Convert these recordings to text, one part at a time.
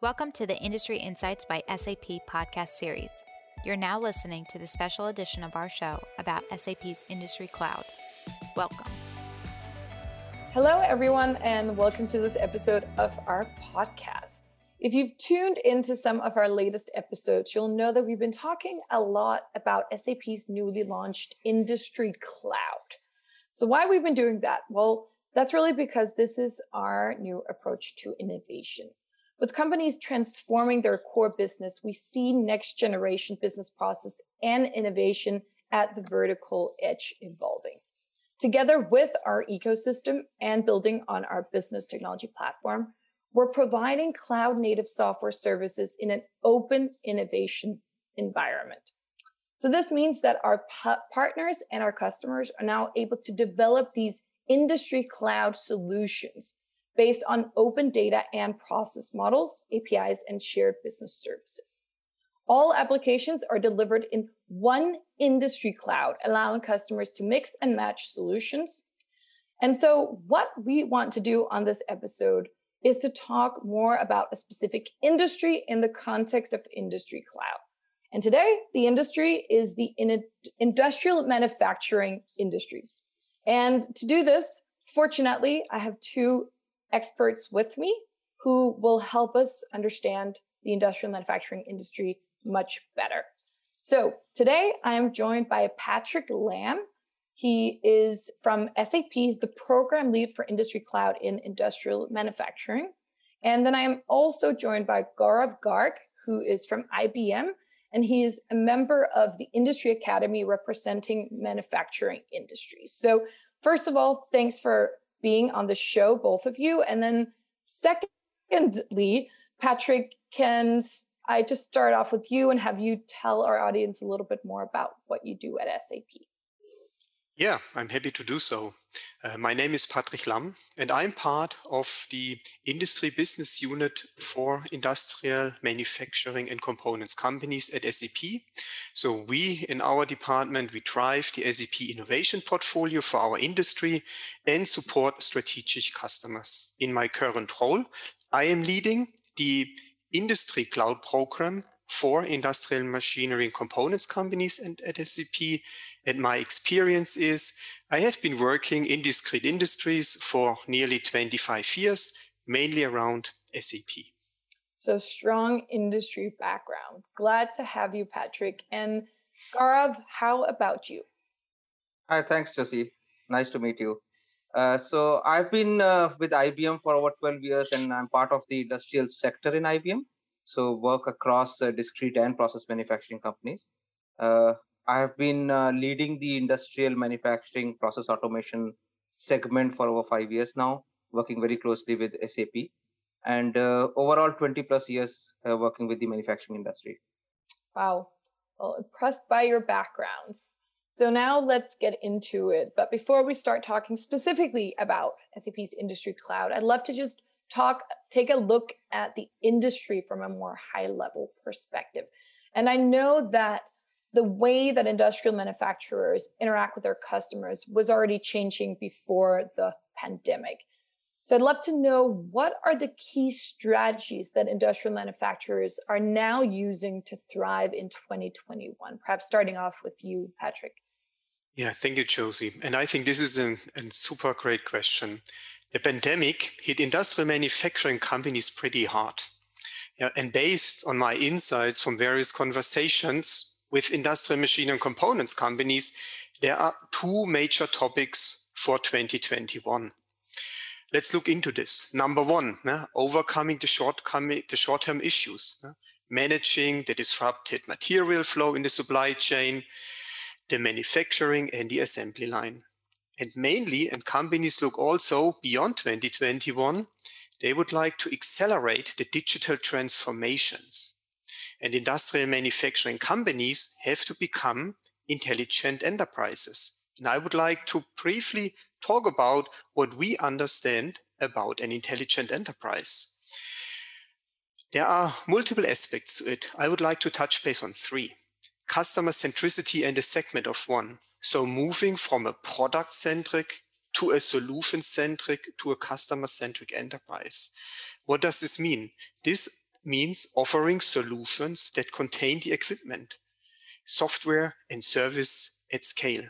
Welcome to the Industry Insights by SAP podcast series. You're now listening to the special edition of our show about SAP's Industry Cloud. Welcome. Hello, everyone, and welcome to this episode of our podcast. If you've tuned into some of our latest episodes, you'll know that we've been talking a lot about SAP's newly launched Industry Cloud. So, why we've been doing that? Well, that's really because this is our new approach to innovation. With companies transforming their core business, we see next generation business process and innovation at the vertical edge evolving. Together with our ecosystem and building on our business technology platform, we're providing cloud native software services in an open innovation environment. So this means that our partners and our customers are now able to develop these industry cloud solutions based on open data and process models, APIs, and shared business services. All applications are delivered in one industry cloud, allowing customers to mix and match solutions. And so what we want to do on this episode is to talk more about a specific industry in the context of industry cloud. And today, the industry is the in industrial manufacturing industry. And to do this, fortunately, I have two experts with me who will help us understand the industrial manufacturing industry much better. So today I am joined by Patrick Lamb. He is from SAP, the program lead for Industry Cloud in industrial manufacturing. And then I am also joined by Gaurav Garg, who is from IBM, and he is a member of the Industry Academy representing manufacturing industries. So first of all, thanks for being on the show, both of you. And then secondly, Patrick, can I just start off with you and have you tell our audience a little bit more about what you do at SAP? Yeah, I'm happy to do so. Uh, my name is Patrick Lamm, and I'm part of the industry business unit for industrial manufacturing and components companies at SAP. So we in our department, we drive the SAP innovation portfolio for our industry and support strategic customers. In my current role, I am leading the industry cloud program for industrial machinery and components companies and at SAP. And my experience is I have been working in discrete industries for nearly 25 years, mainly around SAP. So strong industry background. Glad to have you, Patrick. And Gaurav, how about you? Hi, thanks, Josie. Nice to meet you. Uh, so I've been uh, with IBM for over 12 years, and I'm part of the industrial sector in IBM so work across uh, discrete and process manufacturing companies. Uh, I have been uh, leading the industrial manufacturing process automation segment for over five years now, working very closely with SAP, and uh, overall 20 plus years uh, working with the manufacturing industry. Wow, well, impressed by your backgrounds. So now let's get into it. But before we start talking specifically about SAP's industry cloud, I'd love to just talk, take a look at the industry from a more high level perspective. And I know that the way that industrial manufacturers interact with their customers was already changing before the pandemic. So I'd love to know what are the key strategies that industrial manufacturers are now using to thrive in 2021? Perhaps starting off with you, Patrick. Yeah, thank you, Josie. And I think this is a super great question. The pandemic hit industrial manufacturing companies pretty hard. Yeah, and based on my insights from various conversations with industrial machine and components companies, there are two major topics for 2021. Let's look into this. Number one, uh, overcoming the, shortcoming, the short-term issues, uh, managing the disrupted material flow in the supply chain, the manufacturing and the assembly line. And mainly, and companies look also beyond 2021, they would like to accelerate the digital transformations. And industrial manufacturing companies have to become intelligent enterprises. And I would like to briefly talk about what we understand about an intelligent enterprise. There are multiple aspects to it. I would like to touch base on three customer centricity and a segment of one. So moving from a product centric to a solution centric to a customer centric enterprise. What does this mean? This means offering solutions that contain the equipment, software and service at scale.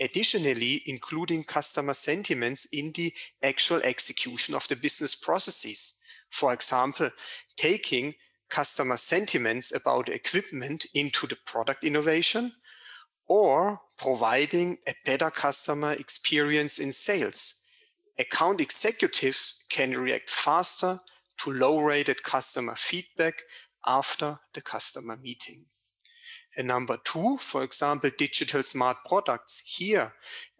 Additionally, including customer sentiments in the actual execution of the business processes. For example, taking customer sentiments about equipment into the product innovation or providing a better customer experience in sales. Account executives can react faster to low rated customer feedback after the customer meeting. And number two, for example, digital smart products. Here,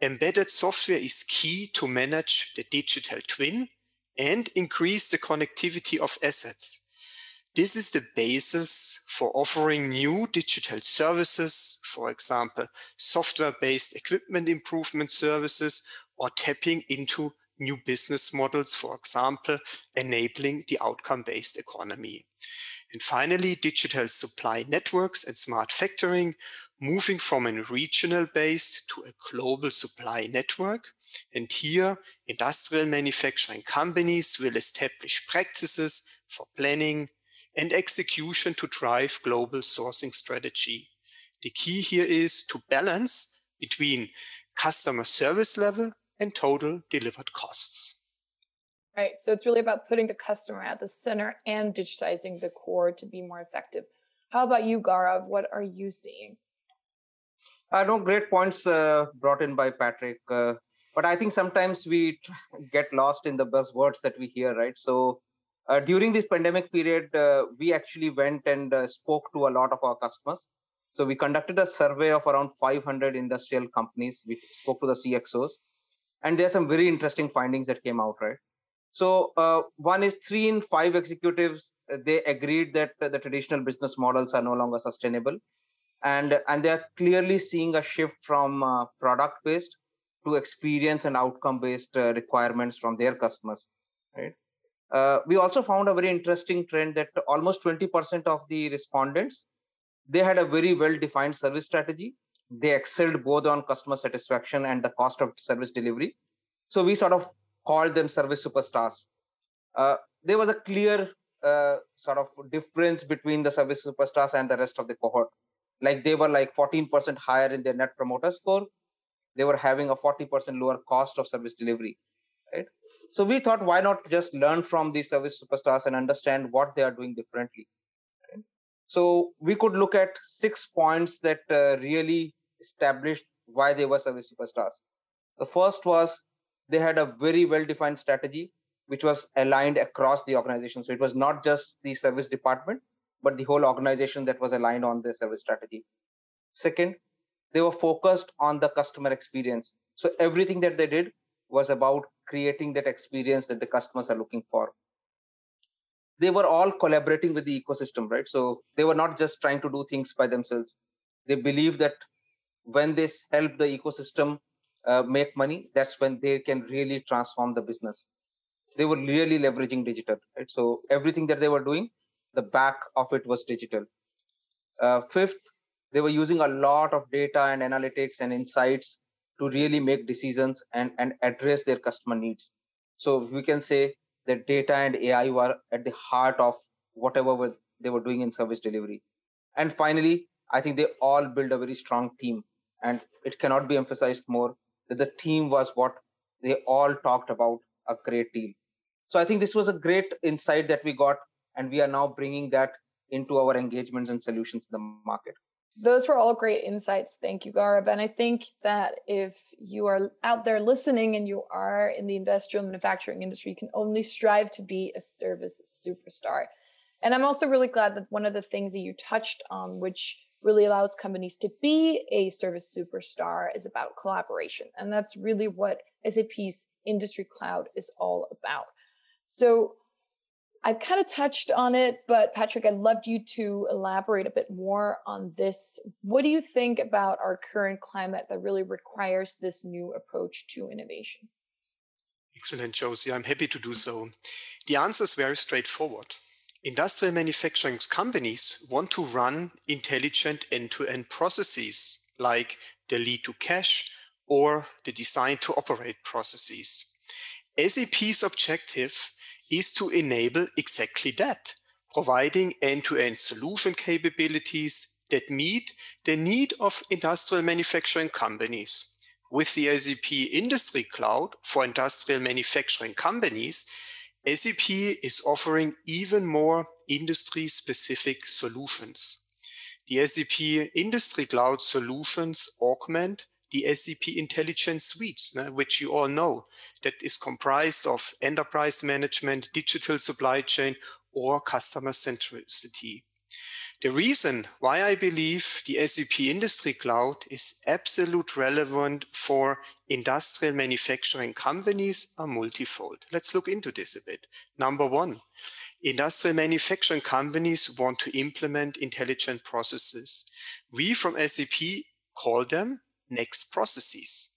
embedded software is key to manage the digital twin and increase the connectivity of assets. This is the basis for offering new digital services, for example, software-based equipment improvement services or tapping into new business models, for example, enabling the outcome-based economy. And finally, digital supply networks and smart factoring, moving from a regional base to a global supply network. And here, industrial manufacturing companies will establish practices for planning, and execution to drive global sourcing strategy. The key here is to balance between customer service level and total delivered costs. Right. So it's really about putting the customer at the center and digitizing the core to be more effective. How about you, Gaurav? What are you seeing? I uh, know great points uh, brought in by Patrick. Uh, but I think sometimes we get lost in the buzzwords that we hear, right? So uh, during this pandemic period, uh, we actually went and uh, spoke to a lot of our customers. So we conducted a survey of around 500 industrial companies. We spoke to the CXOs, and there are some very interesting findings that came out. Right. So uh, one is three in five executives uh, they agreed that the traditional business models are no longer sustainable, and and they are clearly seeing a shift from uh, product based to experience and outcome based requirements from their customers. Right uh, we also found a very interesting trend that almost 20% of the respondents they had a very well defined service strategy. They excelled both on customer satisfaction and the cost of service delivery. So we sort of called them service superstars. Uh, there was a clear uh, sort of difference between the service superstars and the rest of the cohort. Like they were like 14% higher in their net promoter score. They were having a 40% lower cost of service delivery right? So we thought why not just learn from these service superstars and understand what they are doing differently right? so we could look at six points that uh, really established why they were service superstars. The first was they had a very well defined strategy which was aligned across the organization. So it was not just the service department but the whole organization that was aligned on the service strategy. Second they were focused on the customer experience. So everything that they did was about creating that experience that the customers are looking for. They were all collaborating with the ecosystem right? So they were not just trying to do things by themselves. They believe that when they help the ecosystem uh, make money that's when they can really transform the business. They were really leveraging digital right? So everything that they were doing the back of it was digital. Uh, fifth they were using a lot of data and analytics and insights to really make decisions and, and address their customer needs. So we can say that data and AI were at the heart of whatever they were doing in service delivery. And finally, I think they all build a very strong team. And it cannot be emphasized more that the team was what they all talked about a great deal. So I think this was a great insight that we got, and we are now bringing that into our engagements and solutions in the market. Those were all great insights. Thank you, Gaurav. And I think that if you are out there listening and you are in the industrial manufacturing industry, you can only strive to be a service superstar. And I'm also really glad that one of the things that you touched on, which really allows companies to be a service superstar, is about collaboration. And that's really what SAP's industry cloud is all about. So I've kind of touched on it, but Patrick, I'd love you to elaborate a bit more on this. What do you think about our current climate that really requires this new approach to innovation? Excellent, Josie. I'm happy to do so. The answer is very straightforward. Industrial manufacturing companies want to run intelligent end to end processes like the lead to cash or the design to operate processes. SAP's objective is to enable exactly that, providing end-to-end solution capabilities that meet the need of industrial manufacturing companies. With the SAP Industry Cloud for industrial manufacturing companies, SAP is offering even more industry-specific solutions. The SAP Industry Cloud solutions augment the SAP Intelligence Suite, which you all know, that is comprised of enterprise management, digital supply chain, or customer centricity. The reason why I believe the SAP Industry Cloud is absolute relevant for industrial manufacturing companies are multifold. Let's look into this a bit. Number one, industrial manufacturing companies want to implement intelligent processes. We from SAP call them next processes.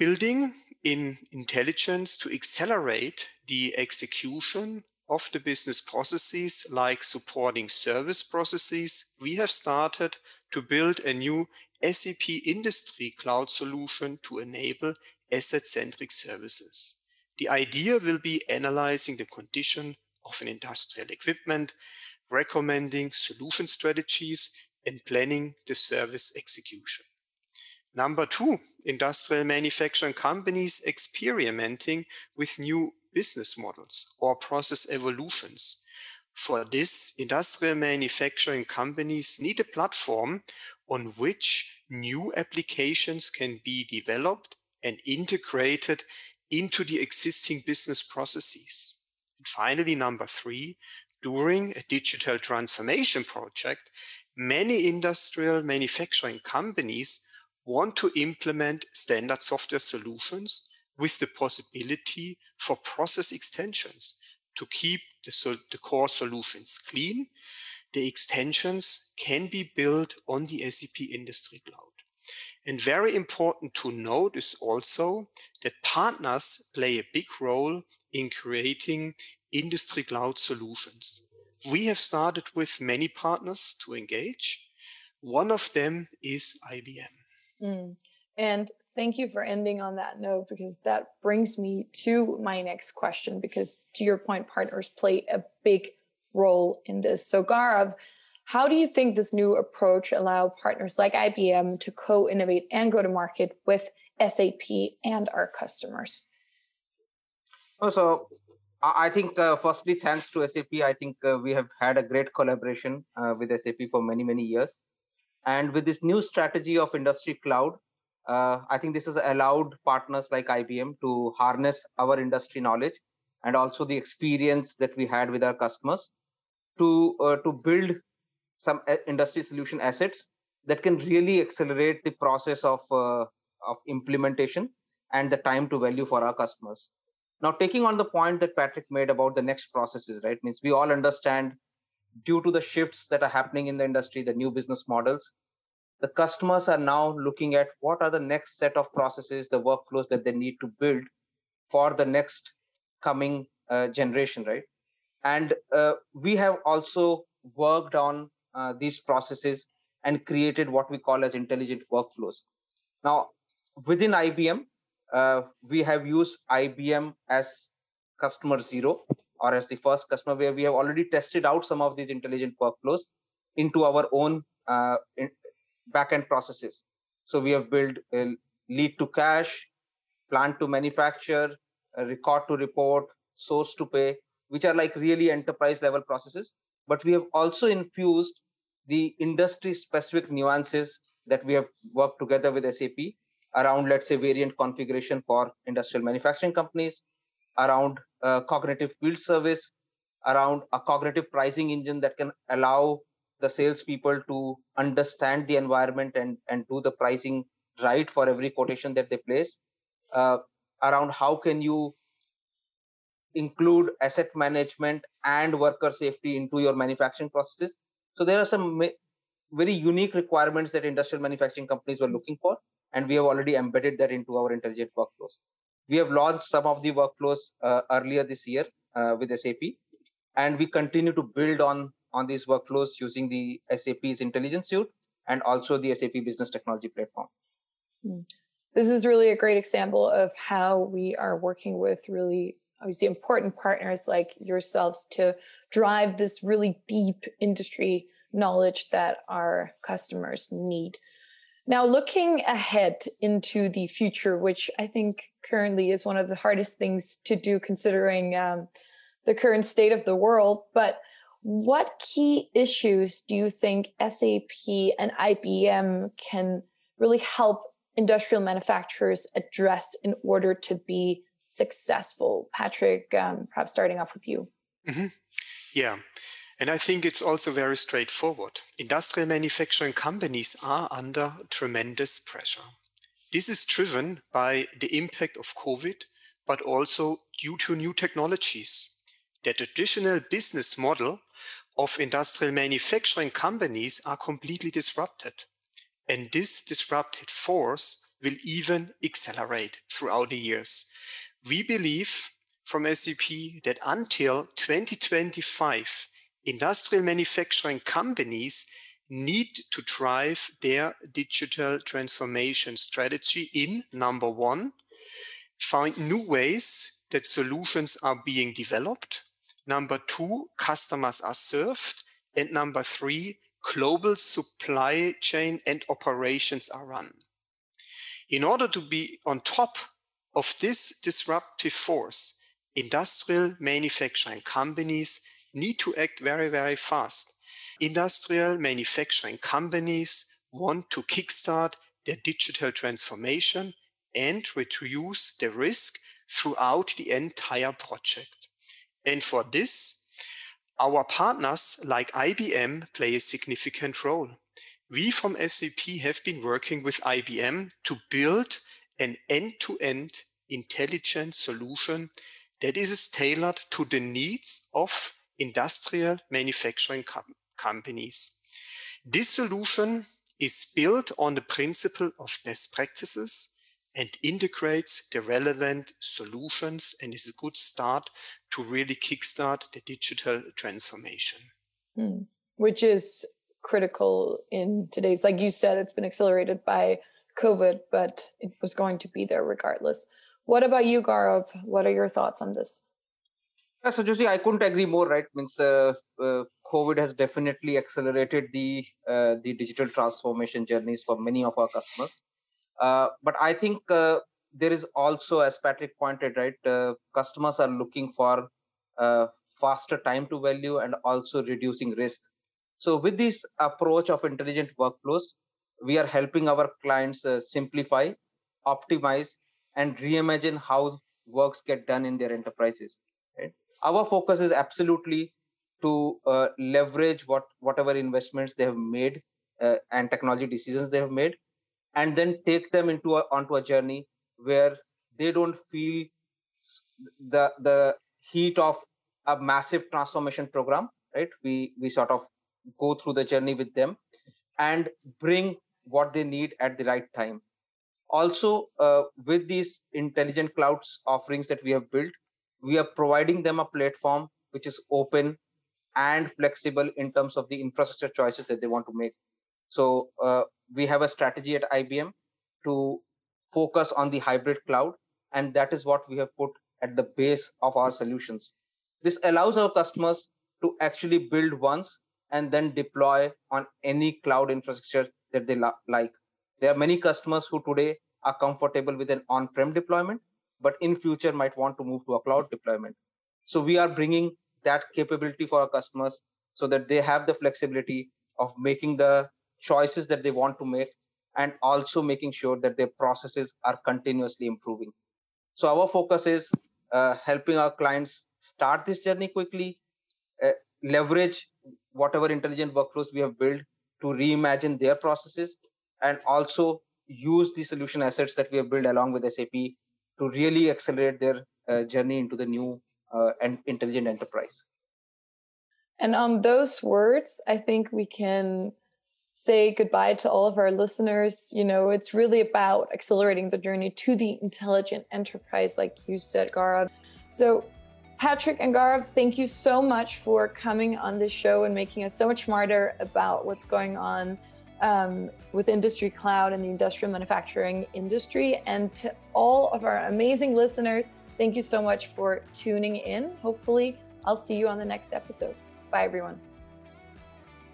Building in intelligence to accelerate the execution of the business processes like supporting service processes, we have started to build a new SAP Industry Cloud solution to enable asset-centric services. The idea will be analyzing the condition of an industrial equipment, recommending solution strategies, and planning the service execution. Number two, industrial manufacturing companies experimenting with new business models or process evolutions. For this, industrial manufacturing companies need a platform on which new applications can be developed and integrated into the existing business processes. And finally, number three, during a digital transformation project, many industrial manufacturing companies want to implement standard software solutions with the possibility for process extensions to keep the, the core solutions clean. The extensions can be built on the SAP Industry Cloud. And very important to note is also that partners play a big role in creating industry cloud solutions. We have started with many partners to engage. One of them is IBM. Mm. And thank you for ending on that note because that brings me to my next question. Because to your point, partners play a big role in this. So, Gaurav, how do you think this new approach allow partners like IBM to co-innovate and go to market with SAP and our customers? Oh, so I think uh, firstly, thanks to SAP, I think uh, we have had a great collaboration uh, with SAP for many, many years. And with this new strategy of industry cloud, uh, I think this has allowed partners like IBM to harness our industry knowledge and also the experience that we had with our customers to uh, to build some uh, industry solution assets that can really accelerate the process of uh, of implementation and the time to value for our customers. Now, taking on the point that Patrick made about the next processes, right? Means we all understand due to the shifts that are happening in the industry, the new business models, the customers are now looking at what are the next set of processes, the workflows that they need to build for the next coming uh, generation, right? And uh, we have also worked on uh, these processes and created what we call as intelligent workflows. Now, within IBM, uh, we have used IBM as customer zero or as the first customer where we have already tested out some of these intelligent workflows into our own uh, backend processes. So we have built lead to cash, plan to manufacture, record to report, source to pay, which are like really enterprise level processes. But we have also infused the industry specific nuances that we have worked together with SAP around, let's say, variant configuration for industrial manufacturing companies, around uh, cognitive field service, around a cognitive pricing engine that can allow the salespeople to understand the environment and, and do the pricing right for every quotation that they place, uh, around how can you include asset management and worker safety into your manufacturing processes. So there are some very unique requirements that industrial manufacturing companies were looking for and we have already embedded that into our intelligent workflows. We have launched some of the workflows uh, earlier this year uh, with SAP, and we continue to build on on these workflows using the SAP's Intelligence Suite and also the SAP Business Technology Platform. Hmm. This is really a great example of how we are working with really obviously important partners like yourselves to drive this really deep industry knowledge that our customers need. Now, looking ahead into the future, which I think currently is one of the hardest things to do considering um, the current state of the world, but what key issues do you think SAP and IBM can really help industrial manufacturers address in order to be successful? Patrick, um, perhaps starting off with you. Mm-hmm. Yeah. And I think it's also very straightforward. Industrial manufacturing companies are under tremendous pressure. This is driven by the impact of COVID, but also due to new technologies. The traditional business model of industrial manufacturing companies are completely disrupted. And this disrupted force will even accelerate throughout the years. We believe from SAP that until 2025, industrial manufacturing companies need to drive their digital transformation strategy in number one, find new ways that solutions are being developed. Number two, customers are served. And number three, global supply chain and operations are run. In order to be on top of this disruptive force, industrial manufacturing companies need to act very, very fast. Industrial manufacturing companies want to kickstart their digital transformation and reduce the risk throughout the entire project. And for this, our partners like IBM play a significant role. We from SAP have been working with IBM to build an end to end intelligent solution that is tailored to the needs of industrial manufacturing com- companies. This solution is built on the principle of best practices and integrates the relevant solutions and is a good start to really kickstart the digital transformation. Hmm. Which is critical in today's, like you said, it's been accelerated by COVID, but it was going to be there regardless. What about you, Gaurav? What are your thoughts on this? Yeah, so Josie, I couldn't agree more. Right, means uh, uh, COVID has definitely accelerated the uh, the digital transformation journeys for many of our customers. Uh, but I think uh, there is also, as Patrick pointed, right, uh, customers are looking for faster time to value and also reducing risk. So with this approach of intelligent workflows, we are helping our clients simplify, optimize, and reimagine how works get done in their enterprises. Right? Our focus is absolutely to uh, leverage what whatever investments they have made uh, and technology decisions they have made, and then take them into a, onto a journey where they don't feel the the heat of a massive transformation program. Right? We we sort of go through the journey with them and bring what they need at the right time. Also, uh, with these intelligent clouds offerings that we have built, we are providing them a platform which is open and flexible in terms of the infrastructure choices that they want to make. So uh, we have a strategy at IBM to focus on the hybrid cloud, and that is what we have put at the base of our solutions. This allows our customers to actually build once and then deploy on any cloud infrastructure that they like. There are many customers who today are comfortable with an on-prem deployment, but in future might want to move to a cloud deployment. So we are bringing that capability for our customers so that they have the flexibility of making the choices that they want to make and also making sure that their processes are continuously improving. So our focus is uh, helping our clients start this journey quickly, uh, leverage whatever intelligent workflows we have built to reimagine their processes, and also use the solution assets that we have built along with SAP to really accelerate their uh, journey into the new uh, and intelligent enterprise. And on those words, I think we can say goodbye to all of our listeners. You know, it's really about accelerating the journey to the intelligent enterprise, like you said, Gaurav. So, Patrick and Gaurav, thank you so much for coming on this show and making us so much smarter about what's going on um, with Industry Cloud and the industrial manufacturing industry. And to all of our amazing listeners, thank you so much for tuning in. Hopefully, I'll see you on the next episode. Bye, everyone.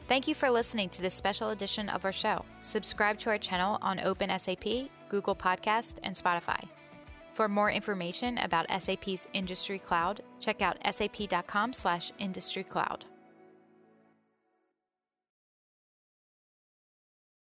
Thank you for listening to this special edition of our show. Subscribe to our channel on OpenSAP, Google Podcast, and Spotify. For more information about SAP's Industry Cloud, check out sap.com/industrycloud.